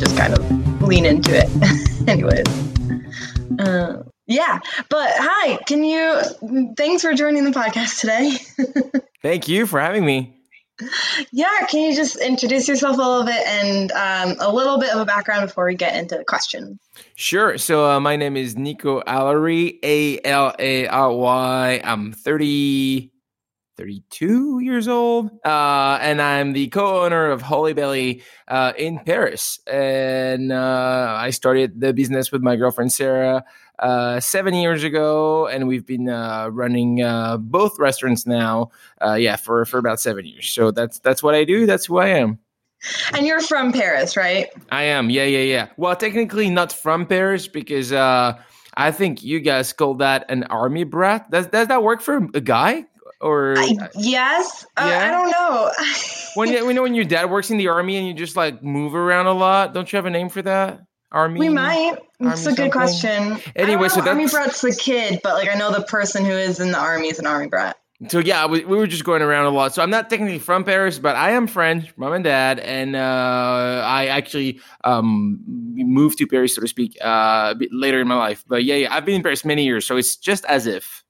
just kind of lean into it. Anyways. Uh, yeah, but hi, can you? Thanks for joining the podcast today. Thank you for having me. Yeah, can you just introduce yourself a little bit and um, a little bit of a background before we get into the question? Sure. So uh, my name is Nico Alary, A L A R Y. I'm 30, 32 years old, uh, and I'm the co-owner of Holy Belly uh, in Paris. And uh, I started the business with my girlfriend Sarah uh, seven years ago, and we've been uh, running uh, both restaurants now. Uh, yeah, for for about seven years. So that's that's what I do. That's who I am. And you're from Paris, right? I am. Yeah, yeah, yeah. Well, technically not from Paris because uh, I think you guys call that an army brat. Does does that work for a guy? Or I, yes, uh. I don't know. when you, know when your dad works in the army and you just like move around a lot, don't you have a name for that? Army. We might. It's a good question. Anyway, so that's army brat's the kid, but like I know the person who is in the army is an army brat. So yeah, we, we were just going around a lot. So I'm not technically from Paris, but I am French, mom and dad, and uh, I actually um, moved to Paris, so to speak, uh, later in my life. But yeah, yeah, I've been in Paris many years, so it's just as if.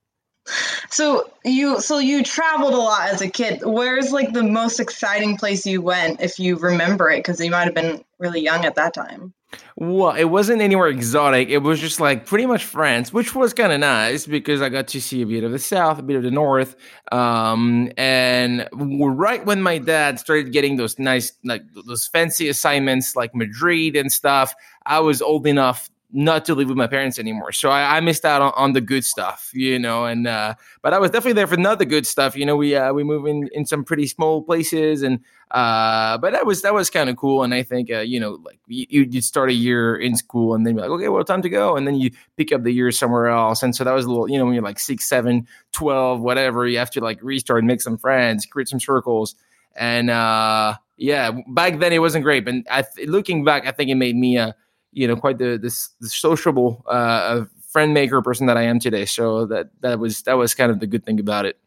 So you so you traveled a lot as a kid. Where's like the most exciting place you went, if you remember it, because you might have been really young at that time. Well, it wasn't anywhere exotic. It was just like pretty much France, which was kind of nice because I got to see a bit of the South, a bit of the North. Um, and right when my dad started getting those nice, like those fancy assignments like Madrid and stuff, I was old enough not to live with my parents anymore. So I, I missed out on, on, the good stuff, you know. And uh, but I was definitely there for not the good stuff. You know, we uh, we move in in some pretty small places, and uh, but that was that was kind of cool. And I think uh, you know, like you you start a year in school, and then you're like, okay, well, time to go, and then you pick up the year somewhere else. And so that was a little, you know, when you're like six, seven, twelve, whatever, you have to like restart, make some friends, create some circles, and uh, yeah, back then it wasn't great. But I, looking back, I think it made me a you know quite the this the sociable uh, friend maker person that I am today. So that that was that was kind of the good thing about it.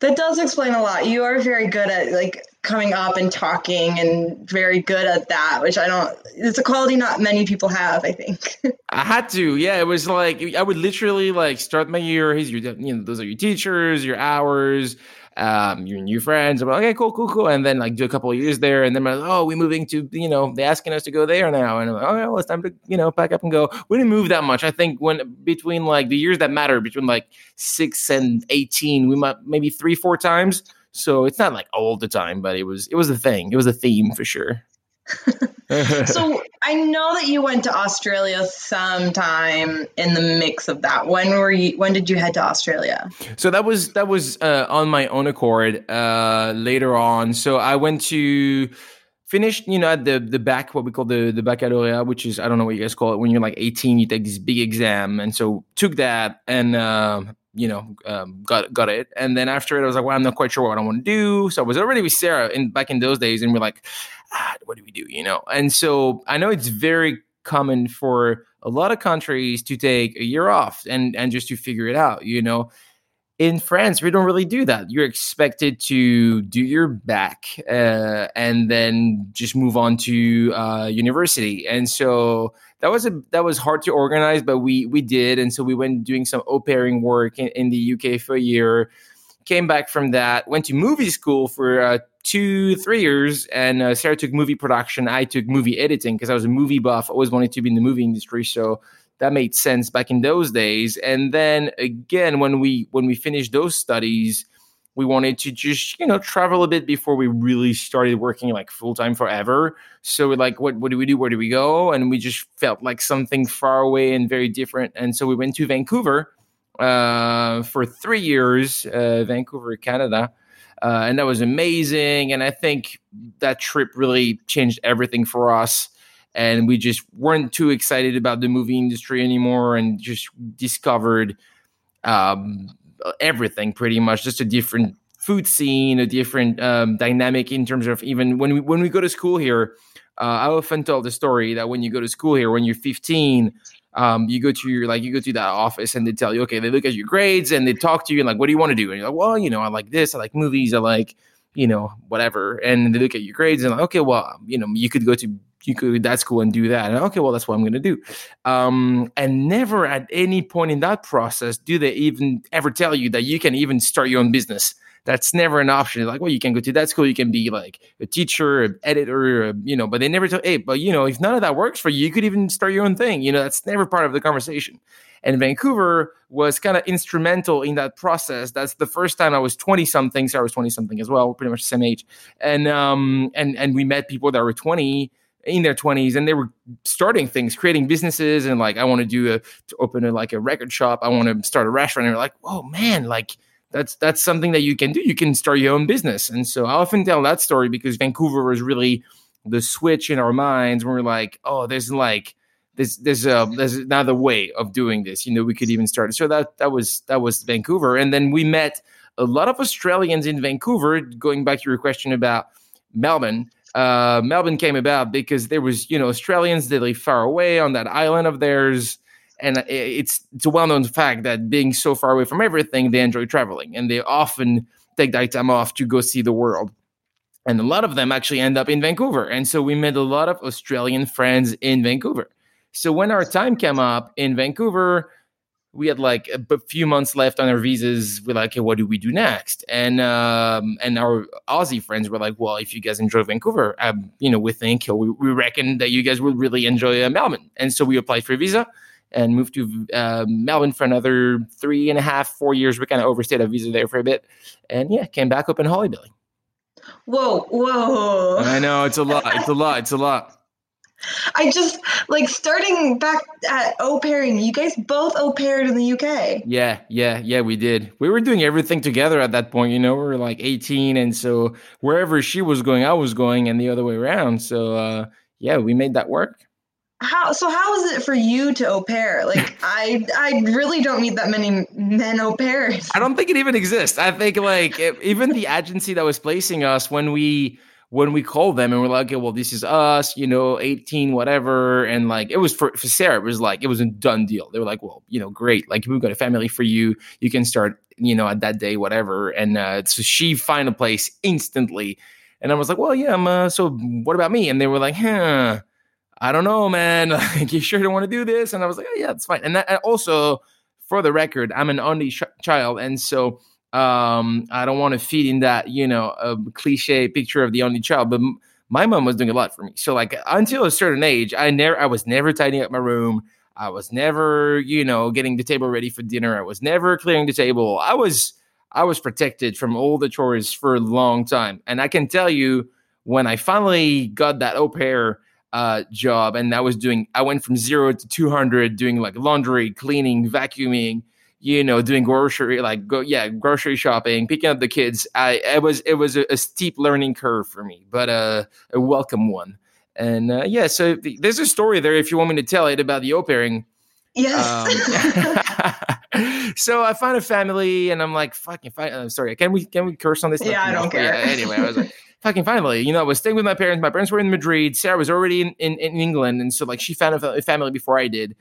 That does explain a lot. You are very good at like coming up and talking and very good at that, which I don't it's a quality not many people have, I think. I had to. Yeah, it was like I would literally like start my year, here's your you know, those are your teachers, your hours, um, your new friends. I'm like, okay, cool, cool, cool. And then like do a couple of years there, and then like, oh, we're moving to, you know, they're asking us to go there now, and I'm like, oh, well, it's time to, you know, pack up and go. We didn't move that much. I think when between like the years that matter, between like six and eighteen, we might maybe three, four times. So it's not like all the time, but it was it was a thing. It was a theme for sure. So I know that you went to Australia sometime in the mix of that. When were you? When did you head to Australia? So that was that was uh, on my own accord uh, later on. So I went to finished, you know, at the the back, what we call the the baccalaureate, which is I don't know what you guys call it. When you're like 18, you take this big exam, and so took that and. Uh, you know, um, got got it, and then after it, I was like, "Well, I'm not quite sure what I want to do." So I was already with Sarah in back in those days, and we're like, ah, what do we do? You know? And so I know it's very common for a lot of countries to take a year off and, and just to figure it out, you know? In France, we don't really do that. You're expected to do your back uh, and then just move on to uh, university. And so that was a that was hard to organize, but we we did. And so we went doing some au pairing work in, in the UK for a year came back from that, went to movie school for uh, two, three years, and uh, Sarah took movie production. I took movie editing because I was a movie buff. always wanted to be in the movie industry, so that made sense back in those days. And then again, when we when we finished those studies, we wanted to just you know travel a bit before we really started working like full time forever. So we're like, what what do we do? Where do we go? And we just felt like something far away and very different. And so we went to Vancouver uh, for three years, uh, Vancouver, Canada. Uh, and that was amazing. And I think that trip really changed everything for us. And we just weren't too excited about the movie industry anymore and just discovered um, everything pretty much, just a different food scene, a different um, dynamic in terms of even when we, when we go to school here. Uh, I often tell the story that when you go to school here, when you're 15, um, you go to your like you go to that office and they tell you, okay, they look at your grades and they talk to you and like, what do you want to do? And you're like, well, you know, I like this, I like movies, I like, you know, whatever. And they look at your grades and like, okay, well, you know, you could go to you could go to that school and do that. And okay, well, that's what I'm going to do. Um, and never at any point in that process do they even ever tell you that you can even start your own business. That's never an option. Like, well, you can go to that school, you can be like a teacher, an editor, you know, but they never tell, hey, but you know, if none of that works for you, you could even start your own thing. You know, that's never part of the conversation. And Vancouver was kind of instrumental in that process. That's the first time I was 20 something. So I was 20 something as well, pretty much the same age. And um and and we met people that were 20 in their 20s and they were starting things creating businesses and like i want to do a to open a like a record shop i want to start a restaurant and they're like oh man like that's that's something that you can do you can start your own business and so i often tell that story because vancouver was really the switch in our minds when we're like oh there's like there's there's a there's another way of doing this. You know, we could even start. So that that was that was Vancouver, and then we met a lot of Australians in Vancouver. Going back to your question about Melbourne, uh, Melbourne came about because there was you know Australians that live far away on that island of theirs, and it's it's a well known fact that being so far away from everything, they enjoy traveling, and they often take that time off to go see the world. And a lot of them actually end up in Vancouver. And so we met a lot of Australian friends in Vancouver. So when our time came up in Vancouver, we had like a few months left on our visas. We're like, okay, what do we do next? And um, and our Aussie friends were like, well, if you guys enjoy Vancouver, um, you know, we think we, we reckon that you guys will really enjoy uh, Melbourne. And so we applied for a visa and moved to uh, Melbourne for another three and a half, four years. We kind of overstayed our visa there for a bit, and yeah, came back up in Holy Belly. Whoa, whoa! I know it's a lot. It's a lot. It's a lot. I just like starting back at au pairing. You guys both au paired in the UK. Yeah, yeah, yeah. We did. We were doing everything together at that point. You know, we were like eighteen, and so wherever she was going, I was going, and the other way around. So uh, yeah, we made that work. How so? How is it for you to au pair? Like I, I really don't meet that many men au pairs. I don't think it even exists. I think like even the agency that was placing us when we when we called them and we're like, okay, well, this is us, you know, 18, whatever. And like, it was for, for Sarah, it was like, it was a done deal. They were like, well, you know, great. Like, we've got a family for you. You can start, you know, at that day, whatever. And uh, so she find a place instantly. And I was like, well, yeah, I'm, uh, so what about me? And they were like, huh, I don't know, man. Like, you sure don't want to do this? And I was like, oh, yeah, it's fine. And, that, also, for the record, I'm an only sh- child. And so, um, I don't want to feed in that, you know, a cliche picture of the only child, but m- my mom was doing a lot for me. So like until a certain age, I never, I was never tidying up my room. I was never, you know, getting the table ready for dinner. I was never clearing the table. I was, I was protected from all the chores for a long time. And I can tell you when I finally got that au pair uh, job and I was doing, I went from zero to 200 doing like laundry, cleaning, vacuuming, you know, doing grocery, like go, yeah, grocery shopping, picking up the kids. I it was it was a, a steep learning curve for me, but uh, a welcome one. And uh, yeah, so there's a story there if you want me to tell it about the au pairing. Yes. Um, so I find a family, and I'm like, fucking fine. Uh, sorry, can we can we curse on this? Yeah, I don't care. Yeah, anyway, I was like. fucking finally, you know, I was staying with my parents. My parents were in Madrid. Sarah was already in, in, in England. And so, like, she found a family before I did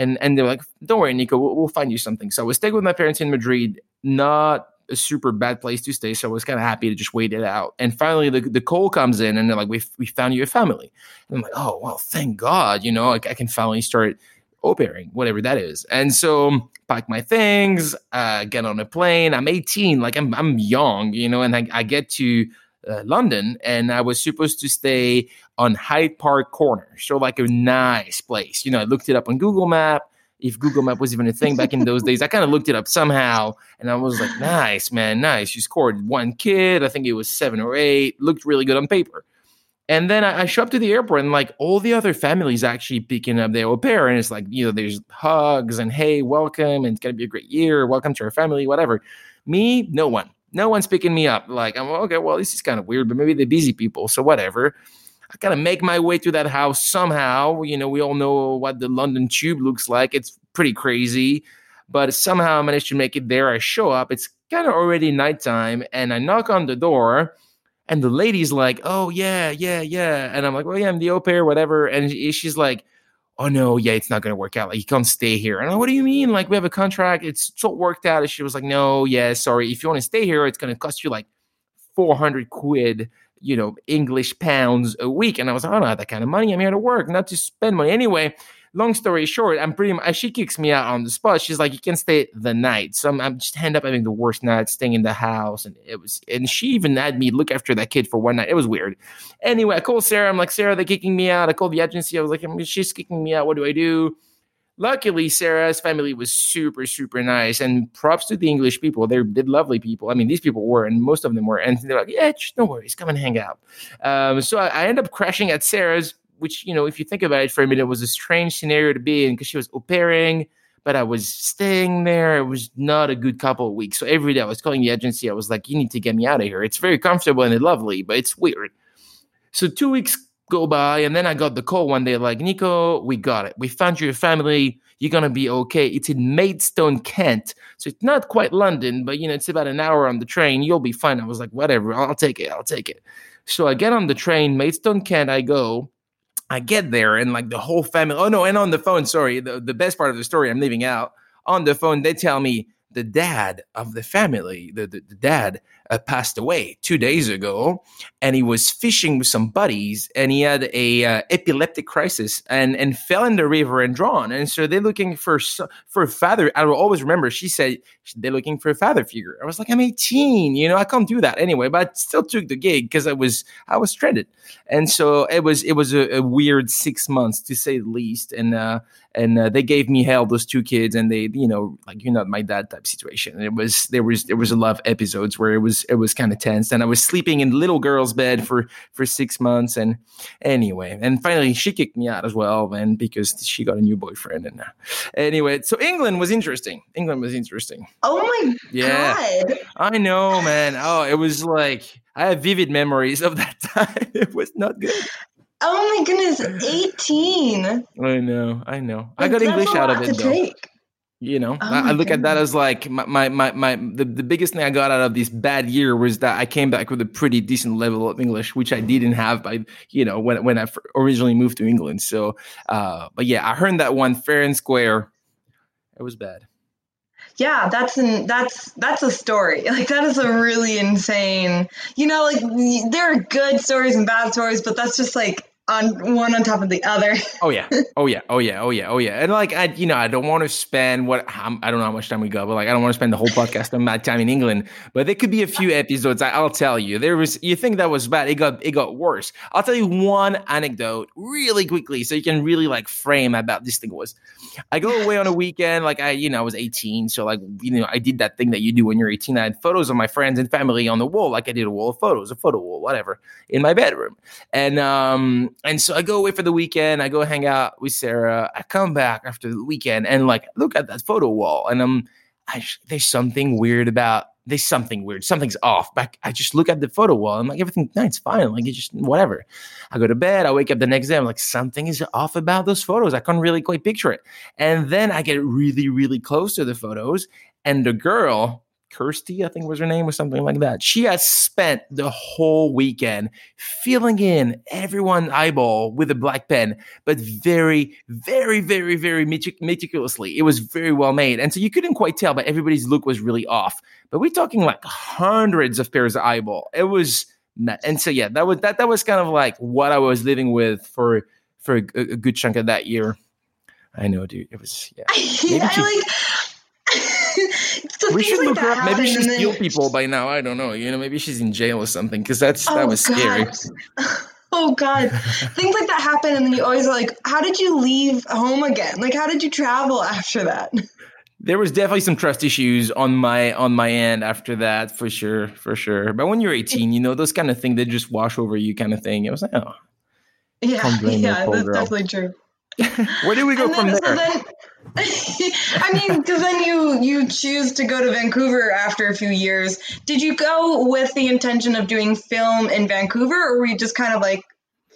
and and they're like, "Don't worry, Nico, we'll, we'll find you something." So I was staying with my parents in Madrid, not a super bad place to stay, so I was kind of happy to just wait it out. And finally, the the call comes in, and they're like, "We we found you a family." And I'm like, "Oh well, thank God!" You know, like I can finally start au pairing, whatever that is. And so pack my things, uh, get on a plane. I'm 18, like I'm I'm young, you know, and I, I get to uh, London, and I was supposed to stay on Hyde Park Corner, so like a nice place. You know, I looked it up on Google Map. If Google Map was even a thing back in those days, I kind of looked it up somehow, and I was like, "Nice, man, nice." You scored one kid. I think it was seven or eight. Looked really good on paper. And then I, I show up to the airport, and like all the other families actually picking up their au pair, and it's like you know, there's hugs and hey, welcome, and it's gonna be a great year. Welcome to our family, whatever. Me, no one no one's picking me up. Like, I'm okay, well, this is kind of weird, but maybe they're busy people. So whatever. I of make my way through that house somehow. You know, we all know what the London tube looks like. It's pretty crazy. But somehow I managed to make it there. I show up. It's kind of already nighttime. And I knock on the door. And the lady's like, oh, yeah, yeah, yeah. And I'm like, well, yeah, I'm the au pair, whatever. And she's like, oh no, yeah, it's not to work out. Like, you can't stay here. And I'm like, what do you mean? Like, we have a contract. It's all worked out. And she was like, no, yeah, sorry. If you want to stay here, it's to cost you like 400 quid you know, English pounds a week. And I was like, I don't have that kind of money. I'm here to work, not to spend money. Anyway, long story short, I'm pretty much, she kicks me out on the spot. She's like, you can stay the night. So I'm, I'm just end up having the worst night staying in the house. And it was, and she even had me look after that kid for one night. It was weird. Anyway, I called Sarah. I'm like, Sarah, they're kicking me out. I called the agency. I was like, she's kicking me out. What do I do? Luckily, Sarah's family was super, super nice, and props to the English people. They're, they're lovely people. I mean, these people were, and most of them were. And they're like, "Yeah, no worries, come and hang out." Um, so I, I end up crashing at Sarah's, which you know, if you think about it for a minute, was a strange scenario to be in because she was au pairing, but I was staying there. It was not a good couple of weeks. So every day I was calling the agency. I was like, "You need to get me out of here. It's very comfortable and lovely, but it's weird." So two weeks go by and then i got the call one day like nico we got it. We found your family. You're gonna be okay. It's in maidstone kent. So it's not quite london but you know it's about an hour on the train. You'll be fine. I was like whatever. I'll take it. I'll take it. So i get on the train maidstone kent i go. I get there and like the whole family oh no and on the phone sorry the, the best part of the story i'm leaving out. On the phone they tell me the dad of the family, the, the, the dad, uh, passed away two days ago, and he was fishing with some buddies, and he had a uh, epileptic crisis and and fell in the river and drowned. And so they're looking for for a father. I will always remember she said they're looking for a father figure. I was like, I'm 18, you know, I can't do that anyway, but I still took the gig because I was I was stranded, and so it was it was a, a weird six months to say the least, and uh, and uh, they gave me hell those two kids and they you know like you're not my dad type situation and it was there was there was a lot of episodes where it was it was kind of tense and i was sleeping in little girl's bed for for six months and anyway and finally she kicked me out as well and because she got a new boyfriend and uh, anyway so england was interesting england was interesting oh my yeah god i know man oh it was like I have vivid memories of that time. It was not good. Oh my goodness, 18. I know, I know. I got English out of it though. Take. You know, oh I, I, look goodness. at that as like my, my, my, my, the, the biggest thing I got out of this bad year was that I came back with a pretty decent level of English, which I didn't have by, you know, when, when I originally moved to England. So, uh, but yeah, I heard that one fair and square. It was bad yeah that's an that's that's a story like that is a really insane you know like there are good stories and bad stories but that's just like on one on top of the other. oh yeah, oh yeah, oh yeah, oh yeah, oh yeah. And like I, you know, I don't want to spend what I don't know how much time we got, but like I don't want to spend the whole podcast on my time in England. But there could be a few episodes. I, will tell you, there was. You think that was bad? It got it got worse. I'll tell you one anecdote really quickly, so you can really like frame about this thing was. I go away on a weekend, like I, you know, I was 18, so like you know, I did that thing that you do when you're 18. I had photos of my friends and family on the wall, like I did a wall of photos, a photo wall, whatever, in my bedroom, and um and so I go away for the weekend. I go hang out with Sarah. I come back after the weekend and like look at that photo wall, and I'm I, there's something weird about there's something weird. Something's off. But I just look at the photo wall. I'm like, everything, no, it's fine. Like, it's just whatever. I go to bed. I wake up the next day. I'm like, something is off about those photos. I can't really quite picture it. And then I get really, really close to the photos. And the girl Kirsty, I think was her name, or something like that. She has spent the whole weekend filling in everyone's eyeball with a black pen, but very, very, very, very meticulously. It was very well made. And so you couldn't quite tell, but everybody's look was really off. But we're talking like hundreds of pairs of eyeball. It was, and so yeah, that was that. That was kind of like what I was living with for for a, a good chunk of that year. I know, dude. It was yeah. I, like we should look her up. Maybe she's then... killed people by now. I don't know. You know, maybe she's in jail or something. Because that's oh, that was oh, God. scary. Oh God, things like that happen, and then you always like, how did you leave home again? Like, how did you travel after that? There was definitely some trust issues on my on my end after that, for sure, for sure. But when you're 18, you know those kind of things they just wash over you, kind of thing. It was like, oh, yeah, yeah, that's girl. definitely true. Where do we go from there? So then, I mean, because then you you choose to go to Vancouver after a few years. Did you go with the intention of doing film in Vancouver, or were you just kind of like,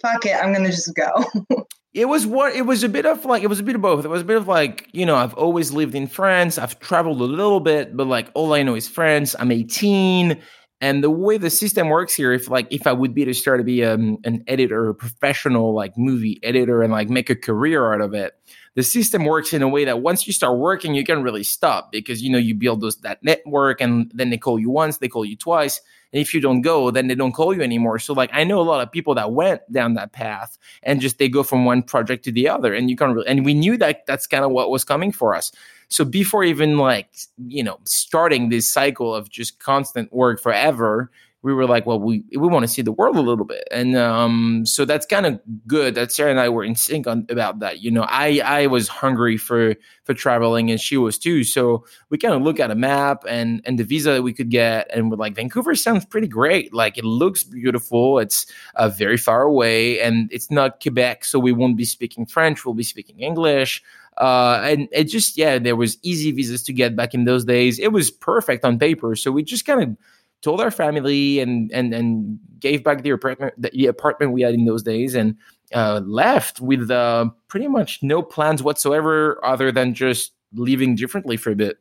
"Fuck it, I'm gonna just go"? it was what it was a bit of like it was a bit of both. It was a bit of like you know I've always lived in France. I've traveled a little bit, but like all I know is France. I'm 18. And the way the system works here, if like if I would be to start to be um, an editor, a professional like movie editor, and like make a career out of it, the system works in a way that once you start working, you can really stop because you know you build those that network, and then they call you once, they call you twice, and if you don't go, then they don't call you anymore. So like I know a lot of people that went down that path and just they go from one project to the other, and you can't really. And we knew that that's kind of what was coming for us. So before even like you know starting this cycle of just constant work forever, we were like, well, we we want to see the world a little bit, and um, so that's kind of good that Sarah and I were in sync on about that. You know, I I was hungry for for traveling, and she was too. So we kind of look at a map and and the visa that we could get, and we're like, Vancouver sounds pretty great. Like it looks beautiful. It's uh, very far away, and it's not Quebec, so we won't be speaking French. We'll be speaking English. Uh, and it just yeah, there was easy visas to get back in those days. It was perfect on paper, so we just kind of told our family and and and gave back the apartment the apartment we had in those days and uh, left with uh, pretty much no plans whatsoever other than just leaving differently for a bit.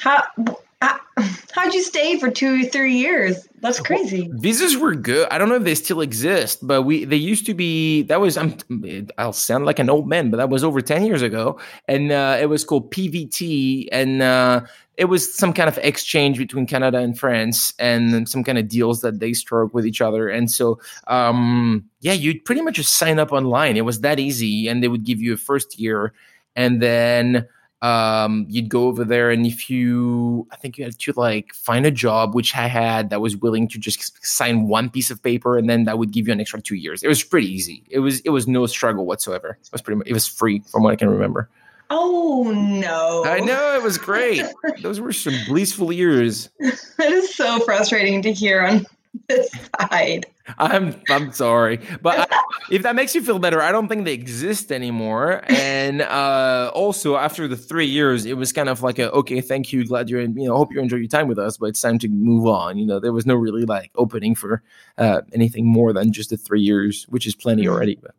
How how'd you stay for two or three years? That's crazy. Visas were good. I don't know if they still exist, but we they used to be. That was I'm. I'll sound like an old man, but that was over ten years ago, and uh, it was called PVT, and uh, it was some kind of exchange between Canada and France, and some kind of deals that they struck with each other. And so, um, yeah, you'd pretty much just sign up online. It was that easy, and they would give you a first year, and then um, you'd go over there and if you i think you had to like find a job which i had that was willing to just sign one piece of paper and then that would give you an extra two years. It was pretty easy. It was it was no struggle whatsoever. It was pretty much it was free from what i can remember. Oh no. I know it was great. Those were some blissful years. That is so frustrating to hear on this side I'm I'm sorry, but I, if that makes you feel better, I don't think they exist anymore. And uh, also, after the three years, it was kind of like a okay, thank you, glad you're in, you know, hope you enjoy your time with us, but it's time to move on. You know, there was no really like opening for uh, anything more than just the three years, which is plenty mm-hmm. already. But.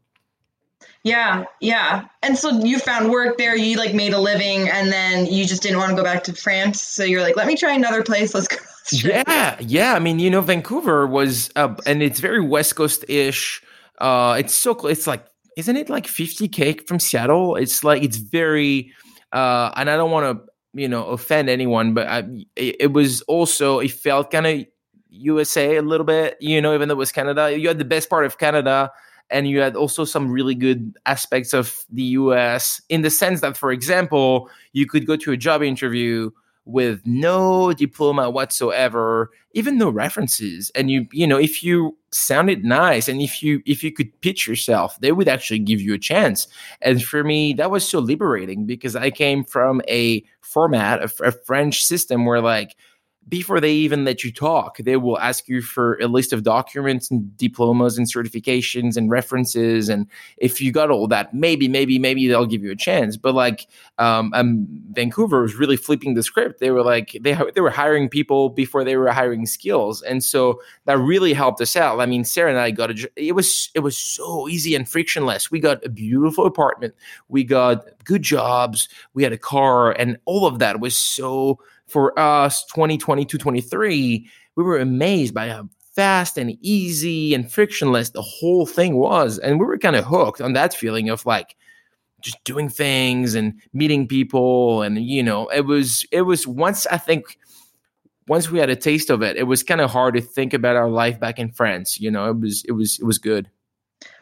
Yeah, yeah. And so you found work there, you like made a living, and then you just didn't want to go back to France. So you're like, let me try another place. Let's go. Yeah, yeah. I mean, you know, Vancouver was, uh, and it's very West Coast ish. Uh, it's so it's like, isn't it like 50k from Seattle? It's like it's very, uh, and I don't want to, you know, offend anyone, but I, it, it was also it felt kind of USA a little bit, you know, even though it was Canada. You had the best part of Canada and you had also some really good aspects of the US in the sense that, for example, you could go to a job interview with no diploma whatsoever even no references. And you you know if you sounded nice and if you if you could pitch yourself they would actually give you a chance. And for me that was so liberating because i came from a format a, a french system where like before they even let you talk, they will ask you for a list of documents and diplomas and certifications and references. And if you got all that, maybe, maybe, maybe they'll give you a chance. But like um, um, Vancouver was really flipping the script. They were like they they were hiring people before they were hiring skills, and so that really helped us out. I mean, Sarah and I got a. It was it was so easy and frictionless. We got a beautiful apartment. We got good jobs. We had a car, and all of that was so for us 2022 23 we were amazed by how fast and easy and frictionless the whole thing was. And we were kind of hooked on that feeling of like just doing things and meeting people. And you know it was it was once i think once we had a taste of it it was kind of hard to think about our life back in france you know? It was it was it was good.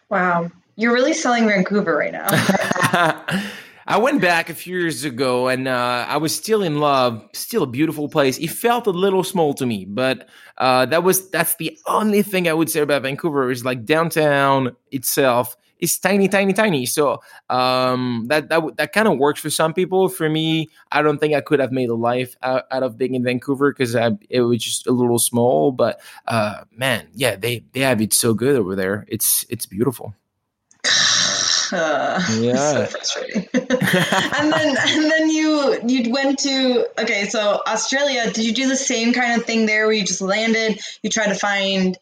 Wow. You're really selling vancouver right now I went back a few years ago and uh, I was still in love, still a beautiful place. It felt a little small to me, but uh, that was that's the only thing I would say about Vancouver is like downtown itself is tiny, tiny, tiny. So um, that that that kind of works for some people. For me, I don't think I could have made a life out, out of being in Vancouver because it was just a little small. But uh, man, yeah, they they have it so good over there. It's it's beautiful. Uh, yeah. so frustrating. and then and then you you went to okay, so Australia. Did you do the same kind of thing there, where you just landed? You tried to find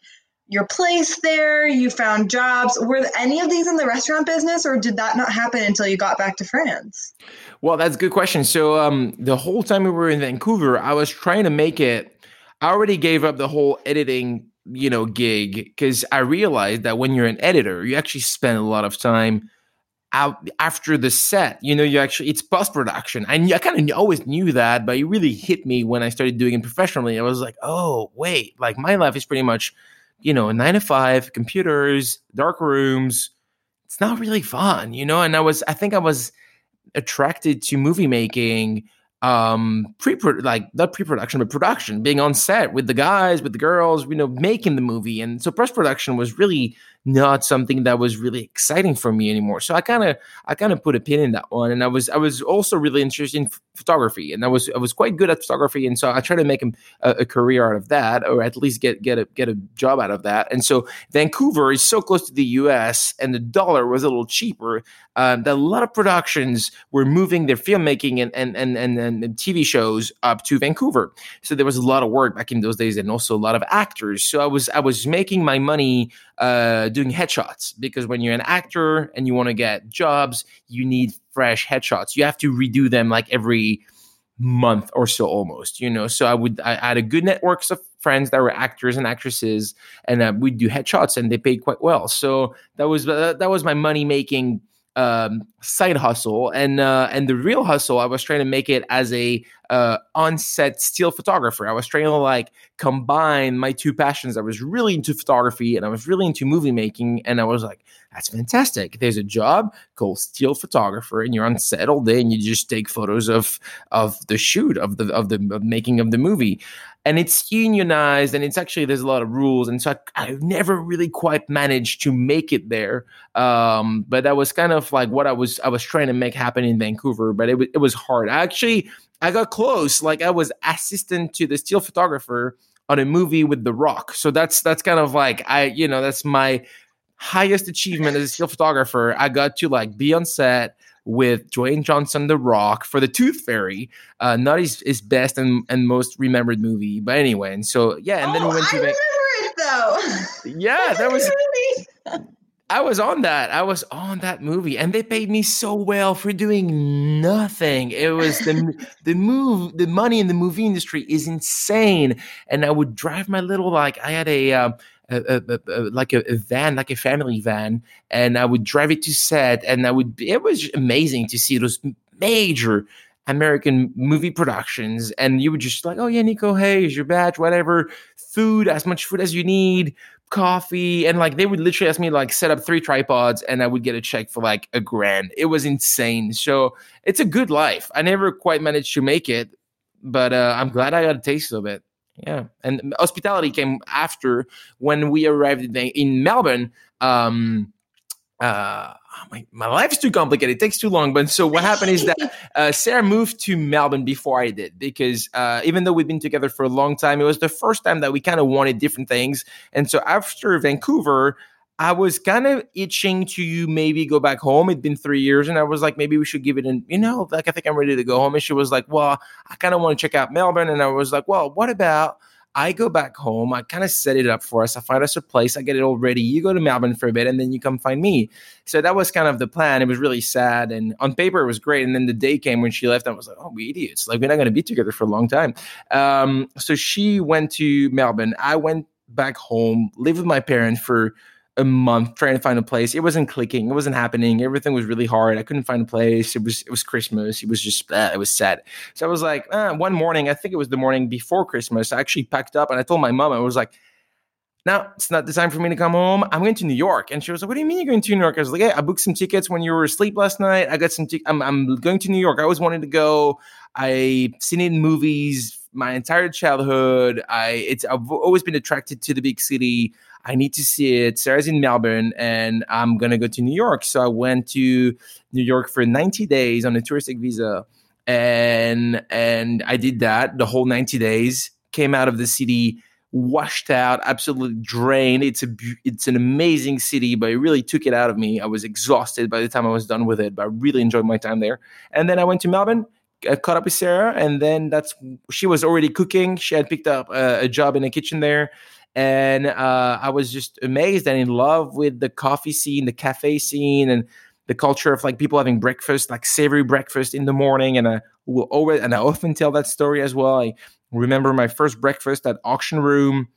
your place there. You found jobs. Were any of these in the restaurant business, or did that not happen until you got back to France? Well, that's a good question. So um, the whole time we were in Vancouver, I was trying to make it. I already gave up the whole editing you know gig because i realized that when you're an editor you actually spend a lot of time out after the set. You know, you actually it's post production, and I kind of always knew that, but it really hit me when I started doing it professionally. I was like, oh wait, like my life is pretty much, you know, nine to five, computers, dark rooms. It's not really fun, you know. And I was, I think I was attracted to movie making um pre like not pre-production but production being on set with the guys with the girls you know making the movie and so post production was really not something that was really exciting for me anymore. So I kind of I kind of put a pin in that one, and I was I was also really interested in photography, and I was I was quite good at photography, and so I tried to make a, a career out of that, or at least get get a get a job out of that. And so Vancouver is so close to the U.S. and the dollar was a little cheaper. Uh, that a lot of productions were moving their filmmaking and and, and and and TV shows up to Vancouver. So there was a lot of work back in those days, and also a lot of actors. So I was I was making my money uh, doing headshots because when you're an actor and you want to get jobs, you need fresh headshots. You have to redo them like every month or so almost you know so i would i had a good networks of friends that were actors and actresses and uh, we'd do headshots and they paid quite well so that was uh, that was my money making um, side hustle. And uh, and the real hustle i was trying to make it as a uh, on-set still photographer. I was trying to like combine my two passions. I was really into photography and i was really into movie making. And i was like that's fantastic. There's a job called still photographer and you're on set all day and you just take photos of of the shoot of the of the of making of the movie and it's unionized and it's actually there's a lot of rules and so I, have never really quite managed to make it there um, but that was kind of like what i was i was trying to make happen in vancouver but it, it was hard. I actually i got close like i was assistant to the still photographer on a movie with the rock so that's that's kind of like i you know that's my highest achievement as a still photographer. I got to like be on set with Dwayne Johnson, The Rock, for the Tooth Fairy. Uh, not his, his best and, and most remembered movie, but anyway. And so yeah, and oh, then we went to. I remember it though. Yeah, that was. I was on that. I was on that movie, and they paid me so well for doing nothing. It was the the move. The money in the movie industry is insane, and I would drive my little like I had a. Um, a, a, a, like a, van, like a family van, and I would drive it to set, and I would. It was amazing to see those major American movie productions, and you would just like, oh yeah, Nico, hey, here's your badge, whatever, food, as much food as you need, coffee, and like they would literally ask me like set up three tripods, and I would get a check for like a grand. It was insane. So it's a good life. I never quite managed to make it, but uh, I'm glad I got a taste of it. Yeah, and hospitality came after when we arrived in Melbourne. Um, uh, oh, my, my life is too complicated. It takes too long. But so what happened is that uh, Sarah moved to Melbourne before I did because uh, even though we've been together for a long time, it was the first time that we kind of wanted different things. And so after Vancouver, I was kind of itching to you, maybe go back home. It'd been three years, and I was like, maybe we should give it an, you know, like I think I'm ready to go home. And she was like, well, I kind of want to check out Melbourne. And I was like, well, what about I go back home? I kind of set it up for us. I find us a place. I get it all ready. You go to Melbourne for a bit, and then you come find me. So that was kind of the plan. It was really sad, and on paper it was great. And then the day came when she left. I was like, oh, we idiots! Like we're not going to be together for a long time. Um, so she went to Melbourne. I went back home, lived with my parents for a month trying to find a place. It wasn't clicking. It wasn't happening. Everything was really hard. I couldn't find a place. It was it was Christmas. It was just uh, it was sad. So I was like, uh, one morning, I think it was the morning before Christmas. I actually packed up and I told my mom. I was like, now it's not the time for me to come home. I'm going to New York. And she was like, What do you mean you're going to New York? I was like, Yeah, I booked some tickets when you were asleep last night. I got some. I'm going to New York. I always wanted to go. I seen it in movies my entire childhood. I it's I've always been attracted to the big city. I need to see it. Sarah's in Melbourne and I'm going to go to New York. So I went to New York for 90 days on a touristic visa. And, and I did that the whole 90 days, came out of the city washed out, absolutely drained. It's a it's an amazing city, but it really took it out of me. I was exhausted by the time I was done with it, but I really enjoyed my time there. And then I went to Melbourne, I caught up with Sarah, and then that's she was already cooking. She had picked up a, a job in a kitchen there, and uh, I was just amazed and in love with the coffee scene, the cafe scene, and the culture of like people having breakfast, like savory breakfast in the morning. And I will always, and I often tell that story as well. I remember my first breakfast at auction room,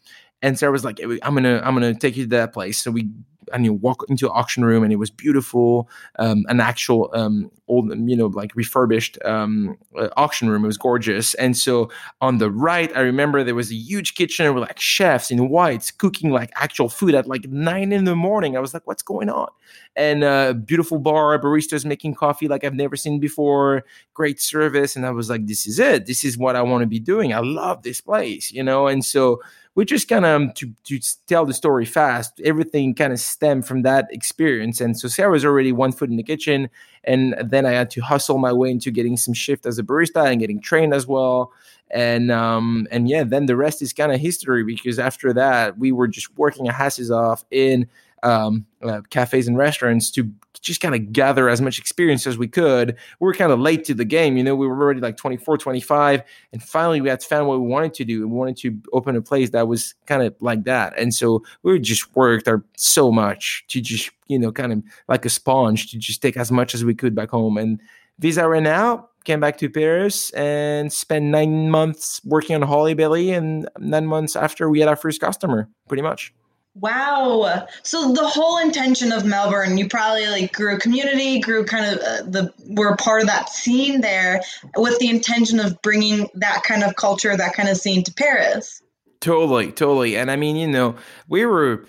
and Sarah was like, "I'm gonna, I'm gonna take you to that place." So we and you walk into auction room and it was beautiful, um, an actual um, old, you know, like refurbished um, uh, auction room. It was gorgeous. And so on the right, I remember there was a huge kitchen with like chefs in whites cooking like actual food at like nine in the morning. I was like, what's going on? And a uh, beautiful bar, baristas making coffee like I've never seen before, great service. And I was like, this is it. This is what I want to be doing. I love this place, you know? And so we just kind of to, to tell the story fast everything kind of stemmed from that experience. And so sarah was already one foot in the kitchen and then i had to hustle my way into getting some shift as a barista and getting trained as well. And um and yeah then the rest is kind of history because after that we were just working our asses off in um, uh, cafes and restaurants to just kind of gather as much experience as we could. We were kind of late to the game, you know, we were already like 24, 25. And finally, we had found what we wanted to do. We wanted to open a place that was kind of like that. And so we just worked our, so much to just, you know, kind of like a sponge to just take as much as we could back home. And Visa ran out, came back to Paris and spent nine months working on Holy Belly. And nine months after, we had our first customer, pretty much. Wow. So the whole intention of Melbourne, you probably like grew a community, grew kind of uh, the were part of that scene there with the intention of bringing that kind of culture, that kind of scene to Paris. Totally, totally. And I mean, you know, we were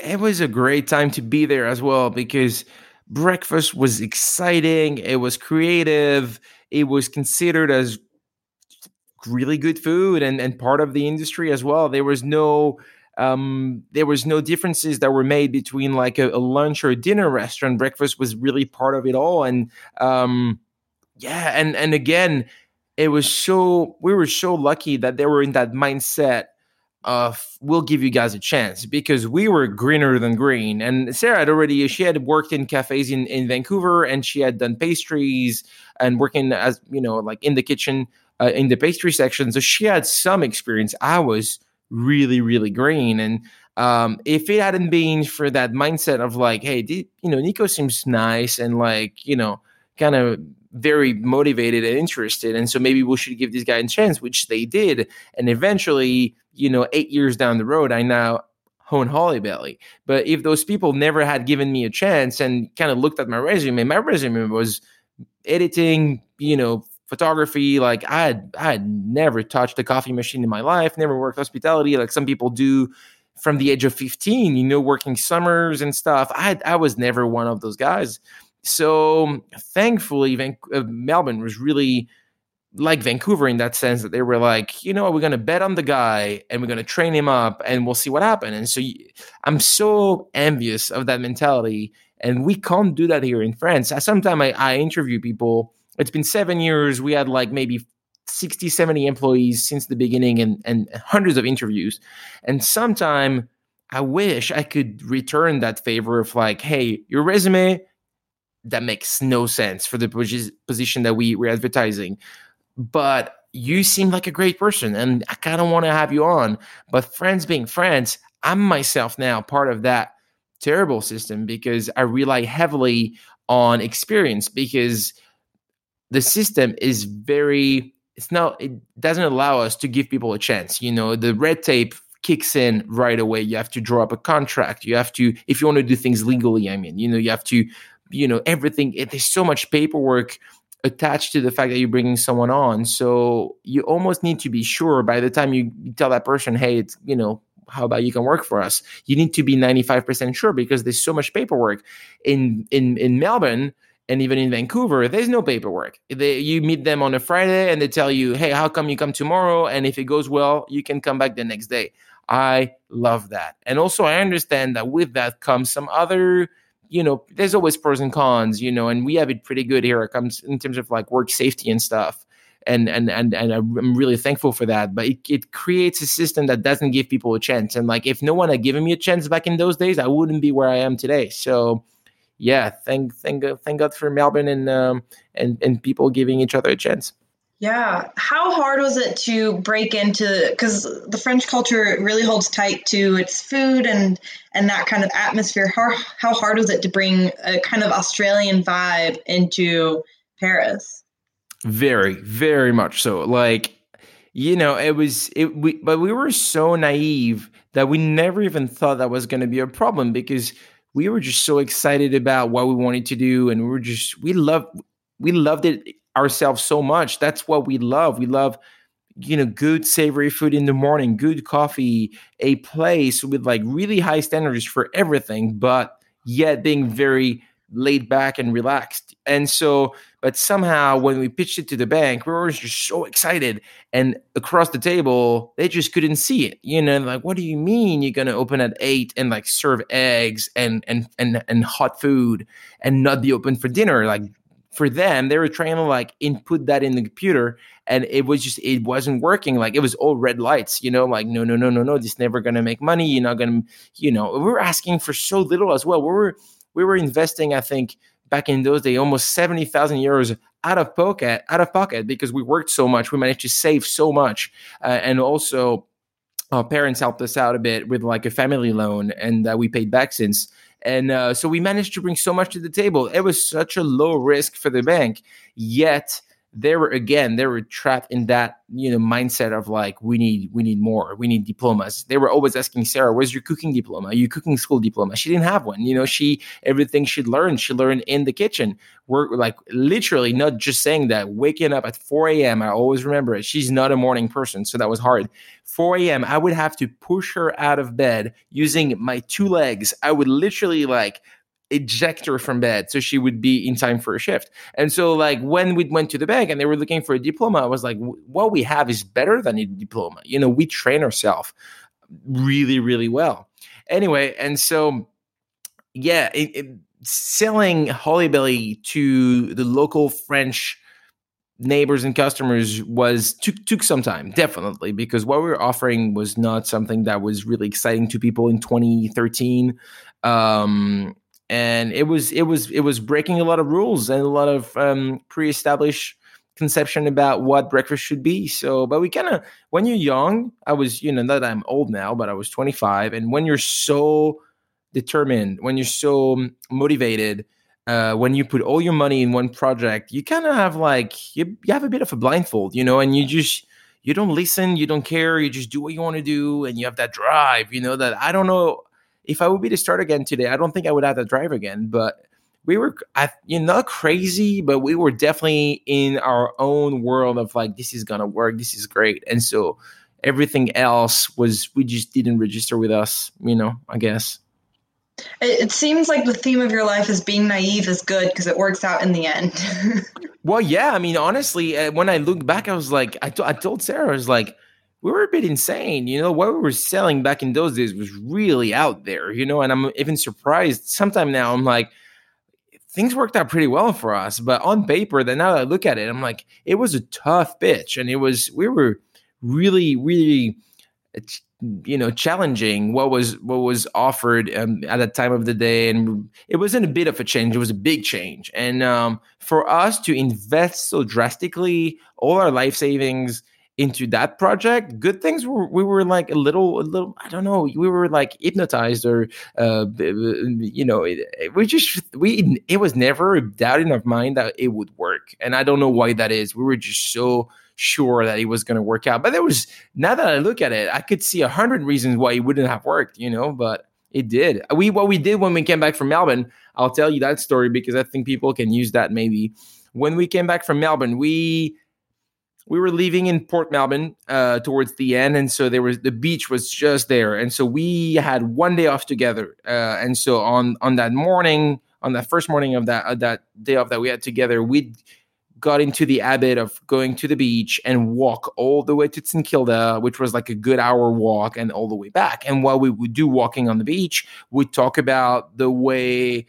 it was a great time to be there as well because breakfast was exciting, it was creative, it was considered as really good food and and part of the industry as well. There was no um, there was no differences that were made between like a, a, lunch or a dinner restaurant. Breakfast was really part of it all, and um, yeah, and and again, it was so we were so lucky that they were in that mindset of we'll give you guys a chance because we were greener than green. And Sarah had already she had worked in cafes in, in Vancouver and she had done pastries and working as you know like in the kitchen uh, in the pastry section. So she had some experience. I was really, really green. And um, if it hadn't been for that mindset of like, hey, you know, Nico seems nice and like, you know, kind of very motivated and interested. And so maybe we should give this guy a chance, which they did. And eventually, you know, eight years down the road, I now own Holy Belly. But if those people never had given me a chance and kind of looked at my resume, my resume was editing, you know, photography. Like I had, I had never touched a coffee machine in my life, never worked hospitality like some people do from the age of 15, you know, working summers and stuff. I, I was never one of those guys. So thankfully, uh, Melbourne was really like Vancouver in that sense that they were like, you know, we're going to bet on the guy and we're going to train him up and we'll see what happens. And so I'm so envious of that mentality. And we can't do that here in France. Sometimes I, I interview people it's been seven years. We had like maybe 60, 70 employees since the beginning and, and hundreds of interviews. And sometime I wish I could return that favor of like, hey, your resume, that makes no sense for the position that we, we're advertising. But you seem like a great person and I kind of want to have you on. But friends being friends, I'm myself now part of that terrible system because I rely heavily on experience because – the system is very it's not it doesn't allow us to give people a chance you know? The red tape kicks in right away. You have to draw up a contract. You have to if you want to do things legally i mean you know you have to you know everything it, there's so much paperwork attached to the fact that you're bringing someone on. So you almost need to be sure by the time you tell that person hey it's you know how about you can work for us? You need to be 95% sure because there's so much paperwork in in in melbourne and even in Vancouver, there's no paperwork. They, you meet them on a Friday and they tell you, hey, how come you come tomorrow? And if it goes well, you can come back the next day. I love that. And also, I understand that with that comes some other, you know, there's always pros and cons, you know, and we have it pretty good here. It comes in terms of like work safety and stuff. And, and and and I'm really thankful for that. But it, it creates a system that doesn't give people a chance. And like if no one had given me a chance back in those days, I wouldn't be where I am today. So yeah, thank thank thank God for Melbourne and um, and and people giving each other a chance. Yeah, how hard was it to break into because the French culture really holds tight to its food and and that kind of atmosphere. How how hard was it to bring a kind of Australian vibe into Paris? Very, very much so. Like you know, it was it. We but we were so naive that we never even thought that was going to be a problem because we were just so excited about what we wanted to do, and we were just we loved we loved it ourselves so much. That's what we love. We love you know good savory food in the morning good coffee a place with like really high standards for everything but yet being very laid back and relaxed and so but somehow when we pitched it to the bank we were just so excited and across the table they just couldn't see it you know like what do you mean you're gonna open at eight and like serve eggs and and and, and hot food and not be open for dinner like for them, they were trying to like input that in the computer and it was just it wasn't working. Like it was all red lights, you know, like no, no, no, no, no, this never gonna make money. You're not gonna, you know, we were asking for so little as well. We were we were investing, I think, back in those days, almost seventy thousand euros out of pocket, out of pocket, because we worked so much. We managed to save so much, uh, and also our parents helped us out a bit with like a family loan, and uh, we paid back since. And uh, so we managed to bring so much to the table. It was such a low risk for the bank, yet they were again they were trapped in that you know mindset of like we need we need more we need diplomas. They were always asking sarah where's your cooking diploma? Your cooking school diploma? She didn't have one you know she everything she learned she learned in the kitchen. We're like literally not just saying that waking up at 4 a.m i always remember it she's not a morning person so that was hard. 4 a.m i would have to push her out of bed using my two legs. I would literally like eject her from bed so she would be in time for a shift. And so, like, when we went to the bank and they were looking for a diploma, I was like, what we have is better than a diploma. You know, we train ourselves really, really well. Anyway, and so, yeah, it, it, selling Holybelly to the local French neighbors and customers was took took some time definitely because what we were offering was not something that was really exciting to people in 2013 um, and it was it was it was breaking a lot of rules and a lot of um, pre-established conception about what breakfast should be. So, but we kind of when you're young, I was you know not that I'm old now, but I was 25, and when you're so determined, when you're so motivated. Uh, when you put all your money in one project, you kind of have like you, you have a bit of a blindfold, you know, and you just you don't listen, you don't care, you just do what you want to do, and you have that drive, you know. That I don't know if I would be to start again today, I don't think I would have to drive again. But we were, I, you know, not crazy, but we were definitely in our own world of like, this is gonna work, this is great, and so everything else was we just didn't register with us, you know. I guess. It, seems like the theme of your life is being naive is good because it works out in the end. well, yeah. I mean, honestly, uh, when I look back, I was like, I, t- I told Sarah, I was like, we were a bit insane. You know, what we were selling back in those days was really out there, you know, and I'm even surprised. Sometime now, I'm like, things worked out pretty well for us. But on paper, then now that I look at it, I'm like, it was a tough pitch. And it was, we were really, really, you know, challenging what was what was offered um, at that time of the day, and it wasn't a bit of a change; it was a big change. And um, for us to invest so drastically, all our life savings, into that project good things were we were like a little a little i don't know we were like hypnotized or uh you know we just we it was never a doubt in our mind that it would work and i don't know why that is. We were just so sure that it was going to work out but there was now that i look at it i could see a hundred reasons why it wouldn't have worked you know but it did. We what we did when we came back from melbourne i'll tell you that story because i think people can use that maybe. When we came back from melbourne we we were leaving in Port Melbourne uh, towards the end, and so there was the beach was just there, and so we had one day off together. Uh, and so on on that morning, on that first morning of that uh, that day off that we had together, we got into the habit of going to the beach and walk all the way to St Kilda, which was like a good hour walk, and all the way back. And while we would do walking on the beach, we'd talk about the way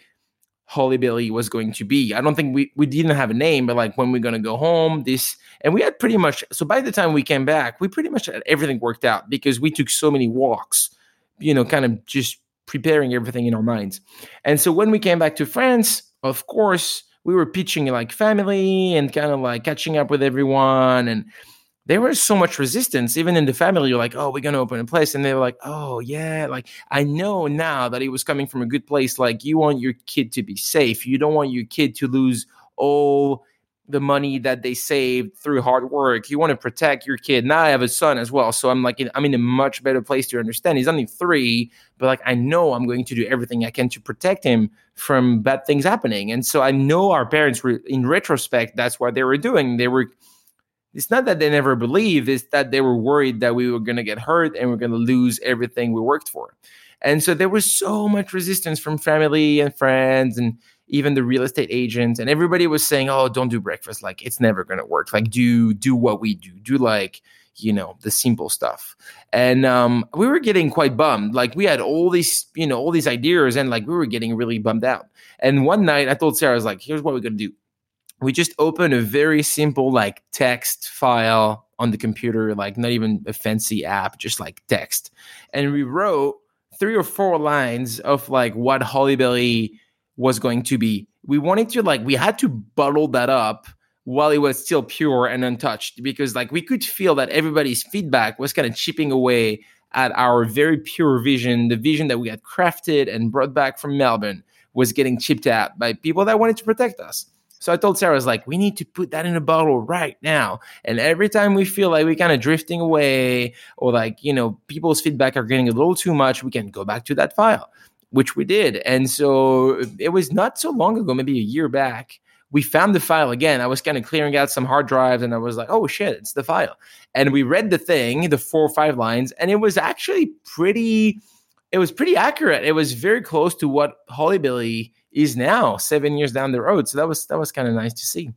Holybelly was going to be. I don't think we, we didn't have a name, but like when we're to go home, this, and we had pretty much, so by the time we came back, we pretty much had everything worked out because we took so many walks, you know, kind of just preparing everything in our minds. And so when we came back to France, of course, we were pitching like family and kind of like catching up with everyone. And, there was so much resistance even in the family you're like oh we're going to open a place and they were like oh yeah like i know now that it was coming from a good place like you want your kid to be safe you don't want your kid to lose all the money that they saved through hard work. You want to protect your kid. Now I have a son as well, so I'm like I'm in a much better place to understand. He's only three, but like I know I'm going to do everything I can to protect him from bad things happening. And so I know our parents were, in retrospect, that's what they were doing. They were. It's not that they never believed; it's that they were worried that we were going to get hurt and we're going to lose everything we worked for. And so there was so much resistance from family and friends and even the real estate agents and everybody was saying oh don't do breakfast like it's never going to work like do do what we do do like you know the simple stuff. And um we were getting quite bummed like we had all these you know all these ideas and like we were getting really bummed out. And one night i told sarah i was like here's what we're going to do we just opened a very simple like text file on the computer like not even a fancy app just like text and we wrote three or four lines of like what Holybelly was going to be. We wanted to like we had to bottle that up while it was still pure and untouched because like we could feel that everybody's feedback was kind of chipping away at our very pure vision, the vision that we had crafted and brought back from Melbourne was getting chipped at by people that wanted to protect us. So I told Sarah, I was like, we need to put that in a bottle right now. And every time we feel like we're kind of drifting away or like, you know, people's feedback are getting a little too much, we can go back to that file which we did. And so it was not so long ago, maybe a year back, we found the file again. I was kind of clearing out some hard drives and I was like, oh shit, it's the file. And we read the thing, the four or five lines, and it was actually pretty, it was pretty accurate. It was very close to what Holybelly is now, seven years down the road. So that was that was kind of nice to see.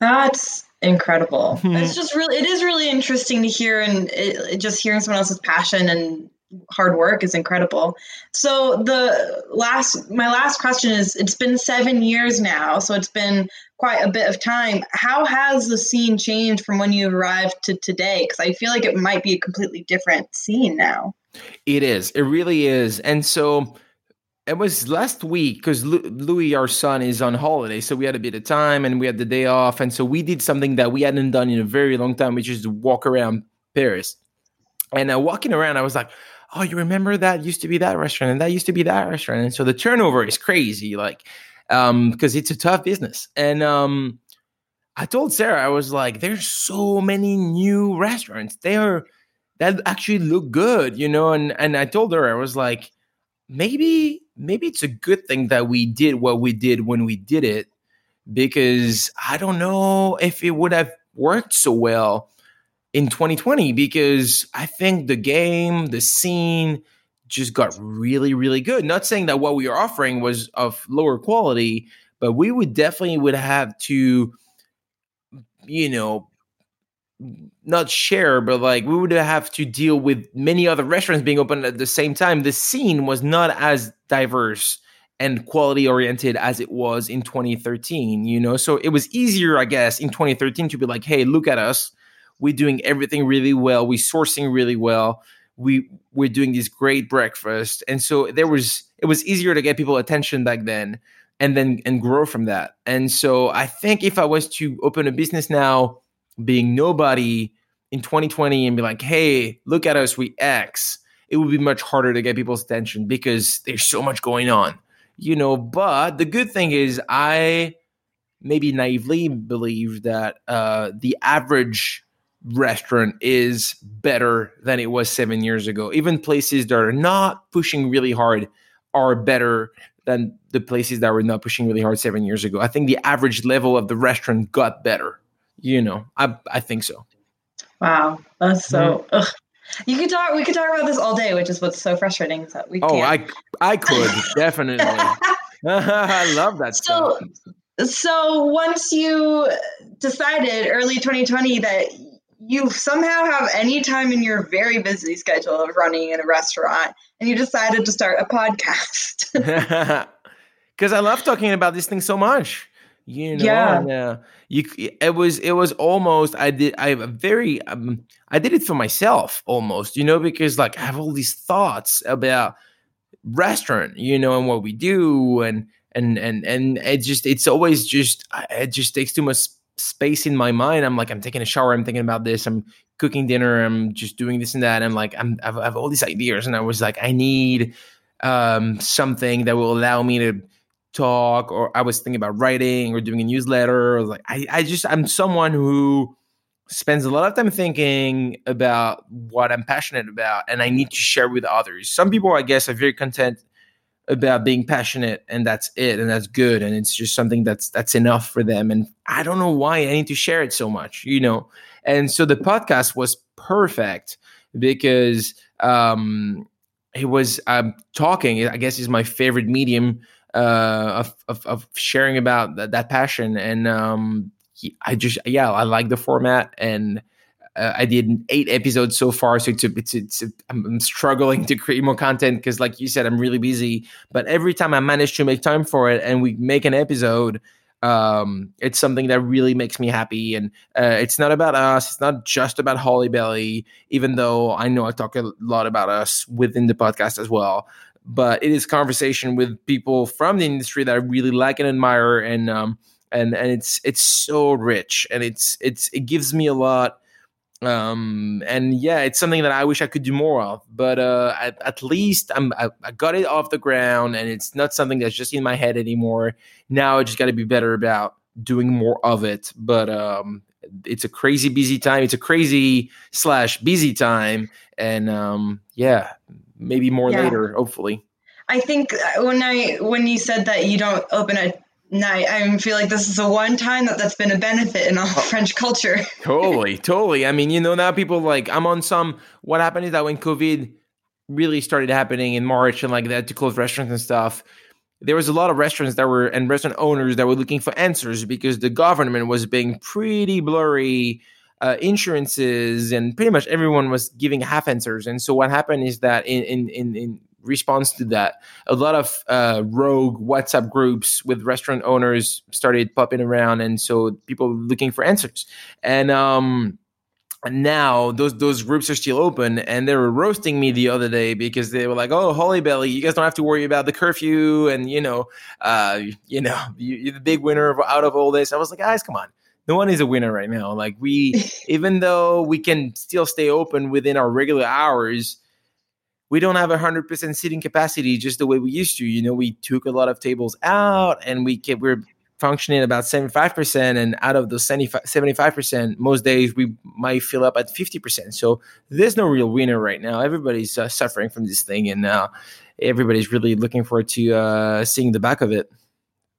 That's incredible. it's just really it is really interesting to hear and it, just hearing someone else's passion and hard work is incredible. So the last my last question is it's been 7 years now, so it's been quite a bit of time. How has the scene changed from when you arrived to today cuz I feel like it might be a completely different scene now. It is. It really is. And so it was last week because Louis, our son, is on holiday, so we had a bit of time and we had the day off, and so we did something that we hadn't done in a very long time, which is walk around Paris. And uh, walking around, I was like, oh, you remember that used to be that restaurant and that used to be that restaurant. And so the turnover is crazy, like, um, because it's a tough business. And um, I told Sarah, I was like, there's so many new restaurants. They are that actually look good, you know. And and I told her, I was like, maybe maybe it's a good thing that we did what we did when we did it, because I don't know if it would have worked so well in 2020 because I think the game, the scene just got really, really good. Not saying that what we are offering was of lower quality, but we would definitely would have to, you know, not share, but like we would have to deal with many other restaurants being open at the same time. The scene was not as diverse and quality oriented as it was in 2013, you know? So it was easier, I guess, in 2013 to be like, hey, look at us we're doing everything really well. We're sourcing really well. We we're doing this great breakfast, and so there was it was easier to get people attention back then, and then and grow from that. And so I think if I was to open a business now, being nobody in 2020, and be like, hey, look at us, we X, it would be much harder to get people's attention because there's so much going on, you know. But the good thing is I maybe naively believe that uh, the average restaurant is better than it was seven years ago. Even places that are not pushing really hard are better than the places that were not pushing really hard seven years ago. I think the average level of the restaurant got better. You know, I I think so. Wow, that's so. Mm-hmm. You could talk. We could talk about this all day, which is what's so frustrating. Is that we. Oh, can't. I I could definitely. I love that so, stuff. So once you decided early 2020 that you somehow have any time in your very busy schedule of running in a restaurant and you decided to start a podcast because i love talking about this thing so much you know yeah. And, uh, you it was it was almost i did i have a very um, i did it for myself almost you know because like i have all these thoughts about restaurant you know and what we do and and and and it just it's always just it just takes too much space in my mind. I'm like, I'm taking a shower. I'm thinking about this. I'm cooking dinner. I'm just doing this and that. I'm like, I'm, I've, I have all these ideas. And I was like, I need um, something that will allow me to talk or I was thinking about writing or doing a newsletter. I like, I, I just, I'm someone who spends a lot of time thinking about what I'm passionate about and I need to share with others. Some people, I guess, are very content about being passionate and that's it and that's good and it's just something that's that's enough for them and I don't know why I need to share it so much, you know. And so the podcast was perfect because um it was um talking, I guess is my favorite medium uh, of, of, sharing about that, that passion. And um, I just, yeah, I like the format and uh, I did eight episodes so far. So it's, a, it's, it's a, I'm struggling to create more content because, like you said, I'm really busy. But every time I manage to make time for it and we make an episode, um, it's something that really makes me happy. And uh, it's not about us. It's not just about Holybelly, even though I know I talk a lot about us within the podcast as well but it is conversation with people from the industry that I really like and admire, and um, and and it's it's so rich, and it's it's it gives me a lot. Um, and yeah, it's something that I wish I could do more of, but uh, at, at least I'm I, I got it off the ground, and it's not something that's just in my head anymore. Now I just got to be better about doing more of it. But um, it's a crazy busy time. It's a crazy slash busy time, and um, yeah, maybe more yeah. later, hopefully. I think uh, when I when you said that you don't open at night, I feel like this is the one time that that's been a benefit in all oh. French culture. totally, totally. I mean, you know, now people like I'm on some. What happened is that when COVID really started happening in March and like they had to close restaurants and stuff, there was a lot of restaurants that were and restaurant owners that were looking for answers because the government was being pretty blurry uh, insurances and pretty much everyone was giving half answers. And so what happened is that in in in, in response to that, a lot of uh, rogue WhatsApp groups with restaurant owners started popping around, and so people looking for answers. And um, now those those groups are still open, and they were roasting me the other day because they were like, "Oh, Holybelly, you guys don't have to worry about the curfew, and you know, uh, you know, you, are the big winner out of all this." I was like, "Guys, come on." No one is a winner right now. Like we, even though we can still stay open within our regular hours, we don't have a hundred percent seating capacity just the way we used to. You know, we took a lot of tables out, and we kept, we're functioning about seventy five percent, and out of those 75 percent, most days we might fill up at fifty percent. So there's no real winner right now. Everybody's uh, suffering from this thing, and uh, everybody's really looking forward to uh, seeing the back of it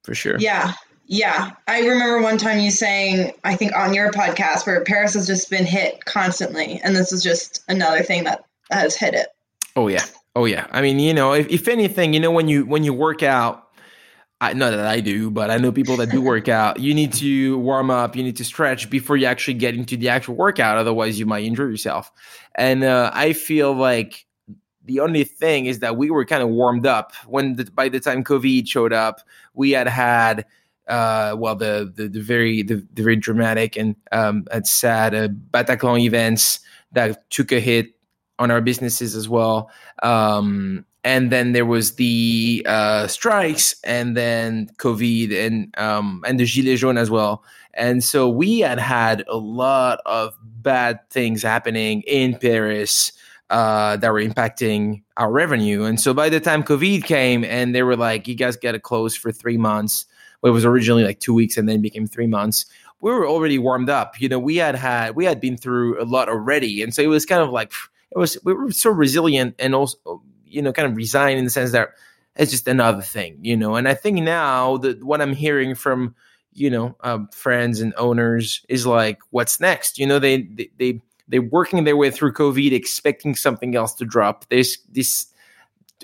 for sure. Yeah, yeah, I remember one time you saying, I think on your podcast, where Paris has just been hit constantly, and this is just another thing that has hit it. Oh yeah, oh yeah. I mean, you know, if, if anything, you know, when you when you work out, I know that I do, but I know people that do work out. You need to warm up, you need to stretch before you actually get into the actual workout. Otherwise, you might injure yourself. And uh, I feel like the only thing is that we were kind of warmed up when the, by the time COVID showed up, we had had uh, well, the, the, the very the, the, very dramatic and um, and sad uh, Bataclan events that took a hit on our businesses as well. Um, and then there was the uh, strikes, and then COVID, and um, and the gilets jaunes as well. And so we had had a lot of bad things happening in Paris uh, that were impacting our revenue. And so by the time COVID came, and they were like, "You guys got to close for three months," it was originally like two weeks and then became three months. We were already warmed up you know we had had we had been through a lot already. And so it was kind of like it was we were so resilient and also you know kind of resigned in the sense that it's just another thing you know? And i think now that what i'm hearing from you know um, friends and owners is like what's next? You know they they, they they're working their way through covid expecting something else to drop. There's this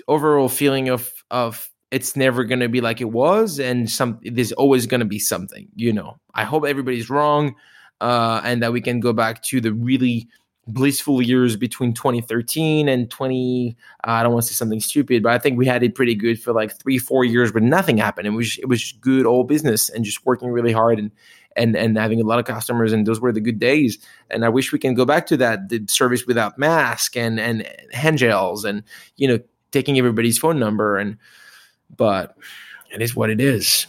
overall feeling of of it's never going to be like it was and some there's always going to be something you know? I hope everybody's wrong uh, and that we can go back to the really blissful years between 2013 and 20 uh, i don't want to say something stupid but i think we had it pretty good for like three four years but nothing happened it was it was good old business and just working really hard and and and having a lot of customers and those were the good days and i wish we can go back to that the service without mask and and hand gels and you know taking everybody's phone number and but it is what it is,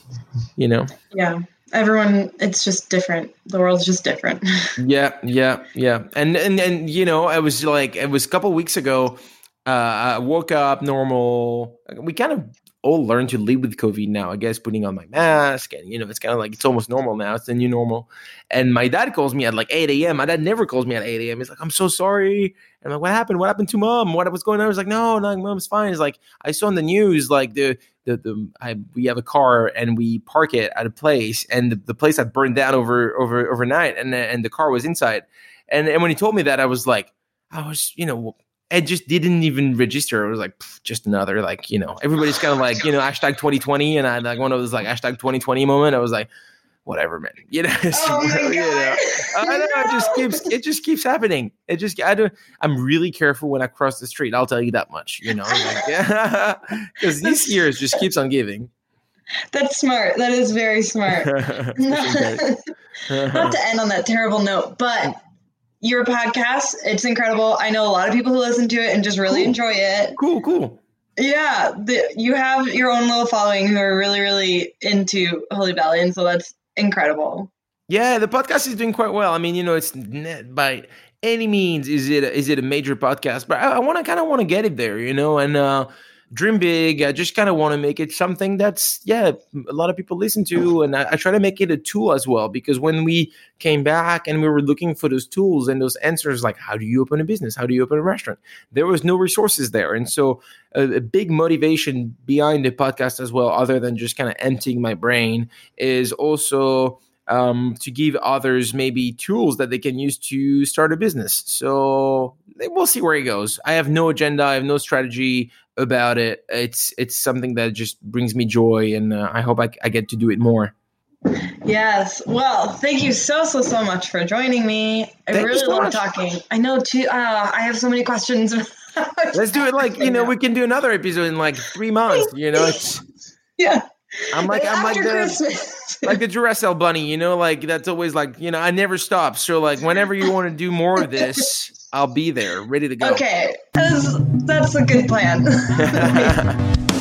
you know? Yeah. Everyone, it's just different. The world's just different. yeah, yeah, yeah. And and and you know, I was like, it was a couple weeks ago. Uh, I woke up normal. We kind of all learned to live with COVID now. I guess putting on my mask and you know it's kind of like it's almost normal now. It's the new normal. And my dad calls me at like 8 a.m. My dad never calls me at 8 a.m. He's like, I'm so sorry. And I'm like, what happened? What happened to mom? What was going on? I was like, no, no, mom's fine. He's like, I saw in the news like the the, the I, we have a car and we park it at a place and the, the place had burned down over over overnight and and the car was inside. And and when he told me that, I was like, I was you know it just didn't even register. It was like just another like you know everybody's kind of like you know hashtag 2020 and I like one of those like hashtag 2020 moment. I was like whatever, man. You know, Oh you know. I know it just keeps it just keeps happening. It just I don't. I'm really careful when I cross the street. I'll tell you that much. You know, because these years just keeps on giving. That's smart. That is very smart. Not to end on that terrible note, but your podcast, it's incredible. I know a lot of people who listen to it and just really Cool. enjoy it. cool, cool. Yeah, the, you have your own little following who are really, really into Holybelly, and so that's incredible. Yeah, the podcast is doing quite well. I mean, you know, it's not by any means is it is it a major podcast, but I, I want to kind of want to get it there, you know, and uh, dream big. I just kind of want to make it something that's yeah, a lot of people listen to, and I, I try to make it a tool as well because when we came back and we were looking for those tools and those answers, like how do you open a business, how do you open a restaurant, there was no resources there, and so a, a big motivation behind the podcast as well, other than just kind of emptying my brain, is also um, to give others maybe tools that they can use to start a business. So we'll see where it goes. I have no agenda. I have no strategy about it. It's it's something that just brings me joy, and uh, I hope I, I get to do it more. Yes. Well, thank you so, so, so much for joining me. I Thank really so love much. talking. I know, too. Uh, I have so many questions. Let's do it like you know we can do another episode in like three months. You know, it's yeah. I'm like I'm like the Christmas. Like the Duracell bunny. You know, like that's always like you know I never stop. So like whenever you want to do more of this, I'll be there, ready to go. okay. That's, that's a good plan.